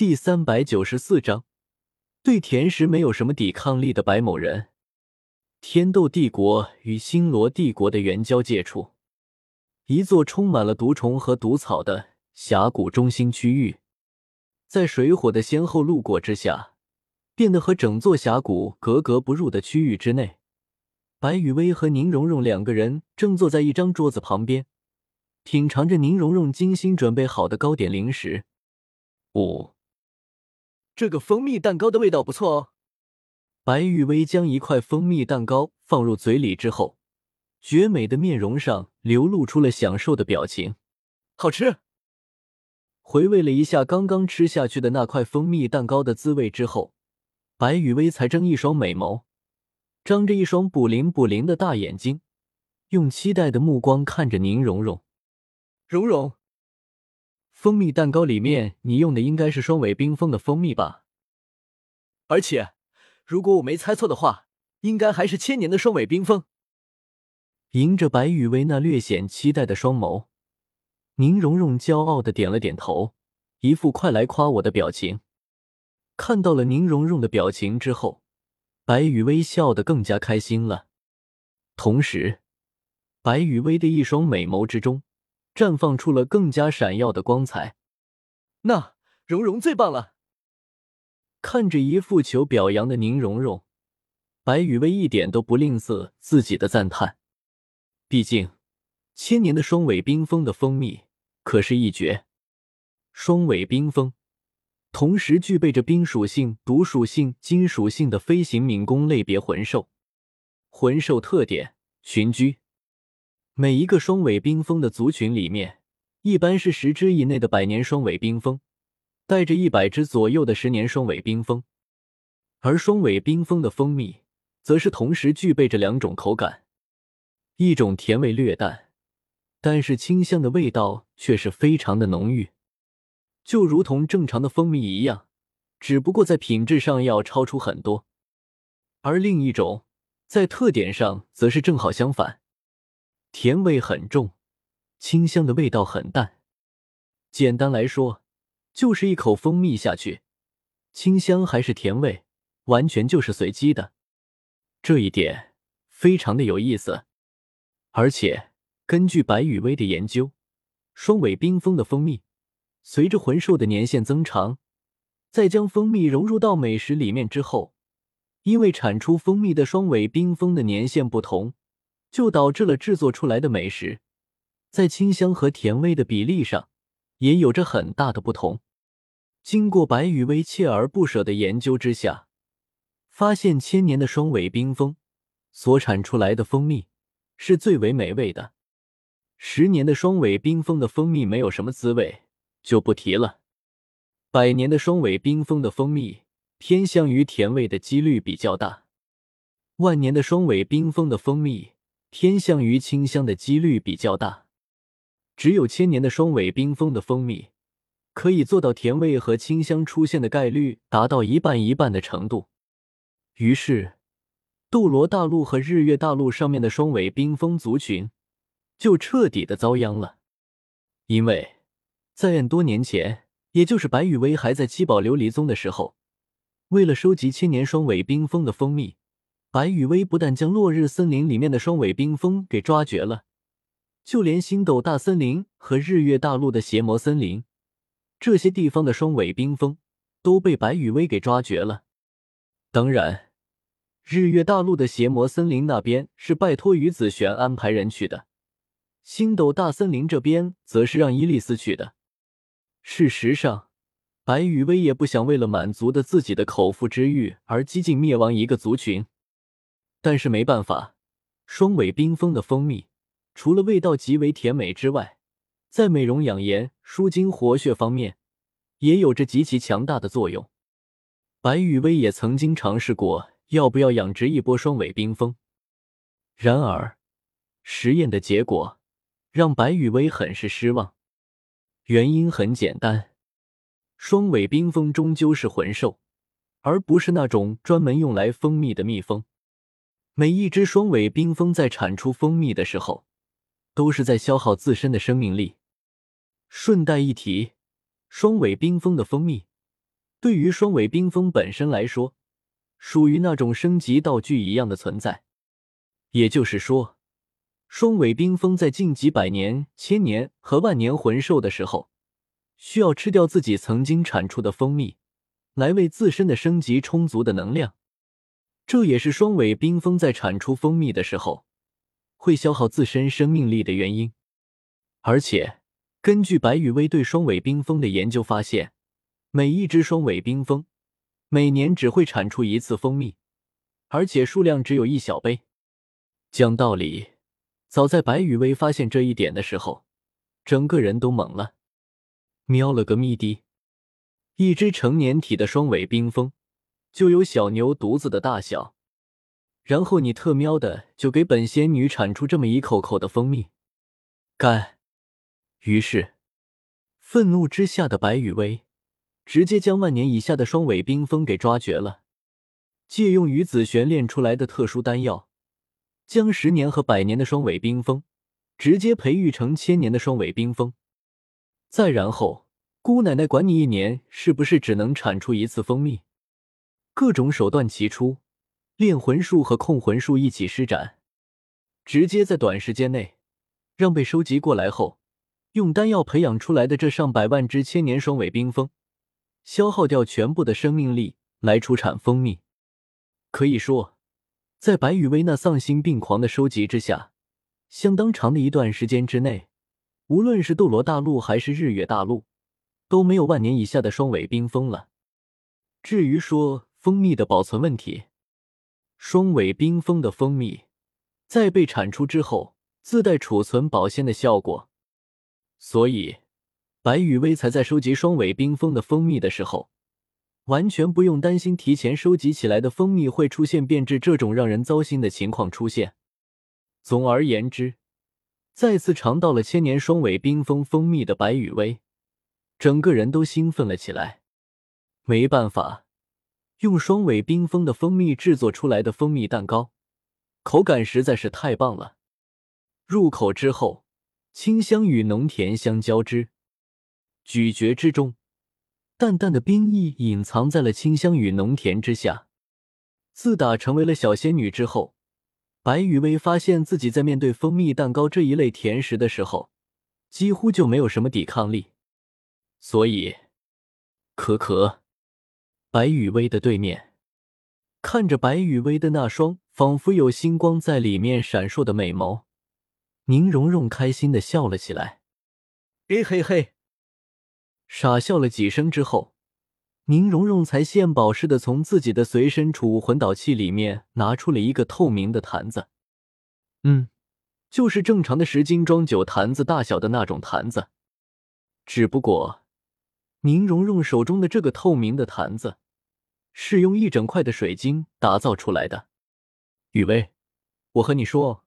第三百九十四章，对甜食没有什么抵抗力的白某人。天斗帝国与星罗帝国的原交界处，一座充满了毒虫和毒草的峡谷中心区域，在水火的先后路过之下，变得和整座峡谷格格不入的区域之内，白雨薇和宁荣荣两个人正坐在一张桌子旁边，品尝着宁荣荣精心准备好的糕点零食。五。这个蜂蜜蛋糕的味道不错哦。白玉薇将一块蜂蜜蛋糕放入嘴里之后，绝美的面容上流露出了享受的表情。好吃。回味了一下刚刚吃下去的那块蜂蜜蛋糕的滋味之后，白雨薇才睁一双美眸，张着一双捕灵捕灵的大眼睛，用期待的目光看着宁荣荣。荣荣。蜂蜜蛋糕里面，你用的应该是双尾冰封的蜂蜜吧？而且，如果我没猜错的话，应该还是千年的双尾冰封。迎着白雨薇那略显期待的双眸，宁荣荣骄傲的点了点头，一副快来夸我的表情。看到了宁荣荣的表情之后，白雨薇笑得更加开心了。同时，白雨薇的一双美眸之中。绽放出了更加闪耀的光彩。那蓉蓉最棒了！看着一副求表扬的宁荣荣，白雨薇一点都不吝啬自己的赞叹。毕竟，千年的双尾冰封的蜂蜜可是一绝。双尾冰封，同时具备着冰属性、毒属性、金属性的飞行敏攻类别魂兽。魂兽特点：群居。每一个双尾冰封的族群里面，一般是十只以内的百年双尾冰封，带着一百只左右的十年双尾冰封。而双尾冰封的蜂蜜，则是同时具备着两种口感，一种甜味略淡，但是清香的味道却是非常的浓郁，就如同正常的蜂蜜一样，只不过在品质上要超出很多。而另一种在特点上则是正好相反。甜味很重，清香的味道很淡。简单来说，就是一口蜂蜜下去，清香还是甜味，完全就是随机的。这一点非常的有意思。而且根据白雨薇的研究，双尾冰封的蜂蜜，随着魂兽的年限增长，再将蜂蜜融入到美食里面之后，因为产出蜂蜜的双尾冰封的年限不同。就导致了制作出来的美食，在清香和甜味的比例上也有着很大的不同。经过白羽薇锲而不舍的研究之下，发现千年的双尾冰封所产出来的蜂蜜是最为美味的。十年的双尾冰封的蜂蜜没有什么滋味，就不提了。百年的双尾冰封的蜂蜜偏向于甜味的几率比较大。万年的双尾冰封的蜂蜜。偏向于清香的几率比较大，只有千年的双尾冰封的蜂蜜可以做到甜味和清香出现的概率达到一半一半的程度。于是，斗罗大陆和日月大陆上面的双尾冰封族群就彻底的遭殃了，因为在 N 多年前，也就是白羽薇还在七宝琉璃宗的时候，为了收集千年双尾冰封的蜂蜜。白羽薇不但将落日森林里面的双尾冰封给抓绝了，就连星斗大森林和日月大陆的邪魔森林这些地方的双尾冰封都被白羽薇给抓绝了。当然，日月大陆的邪魔森林那边是拜托于子璇安排人去的，星斗大森林这边则是让伊丽丝去的。事实上，白羽薇也不想为了满足的自己的口腹之欲而激进灭亡一个族群。但是没办法，双尾冰封的蜂蜜除了味道极为甜美之外，在美容养颜、舒筋活血方面也有着极其强大的作用。白雨薇也曾经尝试过要不要养殖一波双尾冰蜂，然而实验的结果让白雨薇很是失望。原因很简单，双尾冰蜂终究是魂兽，而不是那种专门用来蜂蜜的蜜蜂。每一只双尾冰蜂在产出蜂蜜的时候，都是在消耗自身的生命力。顺带一提，双尾冰蜂的蜂蜜对于双尾冰封本身来说，属于那种升级道具一样的存在。也就是说，双尾冰封在晋级百年、千年和万年魂兽的时候，需要吃掉自己曾经产出的蜂蜜，来为自身的升级充足的能量。这也是双尾冰封在产出蜂蜜的时候会消耗自身生命力的原因。而且，根据白羽薇对双尾冰封的研究发现，每一只双尾冰封每年只会产出一次蜂蜜，而且数量只有一小杯。讲道理，早在白羽薇发现这一点的时候，整个人都懵了。喵了个咪的，一只成年体的双尾冰封就有小牛犊子的大小，然后你特喵的就给本仙女产出这么一口口的蜂蜜，干！于是，愤怒之下的白羽薇直接将万年以下的双尾冰封给抓绝了，借用于子璇炼出来的特殊丹药。将十年和百年的双尾冰封直接培育成千年的双尾冰封，再然后，姑奶奶管你一年是不是只能产出一次蜂蜜？各种手段齐出，炼魂术和控魂术一起施展，直接在短时间内让被收集过来后用丹药培养出来的这上百万只千年双尾冰封消耗掉全部的生命力来出产蜂蜜。可以说。在白羽薇那丧心病狂的收集之下，相当长的一段时间之内，无论是斗罗大陆还是日月大陆，都没有万年以下的双尾冰封了。至于说蜂蜜的保存问题，双尾冰封的蜂蜜在被产出之后自带储存保鲜的效果，所以白羽薇才在收集双尾冰封的蜂蜜的时候。完全不用担心提前收集起来的蜂蜜会出现变质这种让人糟心的情况出现。总而言之，再次尝到了千年双尾冰封蜂蜜的白羽薇，整个人都兴奋了起来。没办法，用双尾冰封的蜂蜜制作出来的蜂蜜蛋糕，口感实在是太棒了。入口之后，清香与浓甜相交织，咀嚼之中。淡淡的冰意隐藏在了清香与浓甜之下。自打成为了小仙女之后，白雨薇发现自己在面对蜂蜜蛋糕这一类甜食的时候，几乎就没有什么抵抗力。所以，可可，白雨薇的对面，看着白雨薇的那双仿佛有星光在里面闪烁的美眸，宁荣荣开心的笑了起来。嘿嘿嘿。傻笑了几声之后，宁荣荣才献宝似的从自己的随身储物魂导器里面拿出了一个透明的坛子。嗯，就是正常的十斤装酒坛子大小的那种坛子。只不过，宁荣荣手中的这个透明的坛子是用一整块的水晶打造出来的。雨薇，我和你说，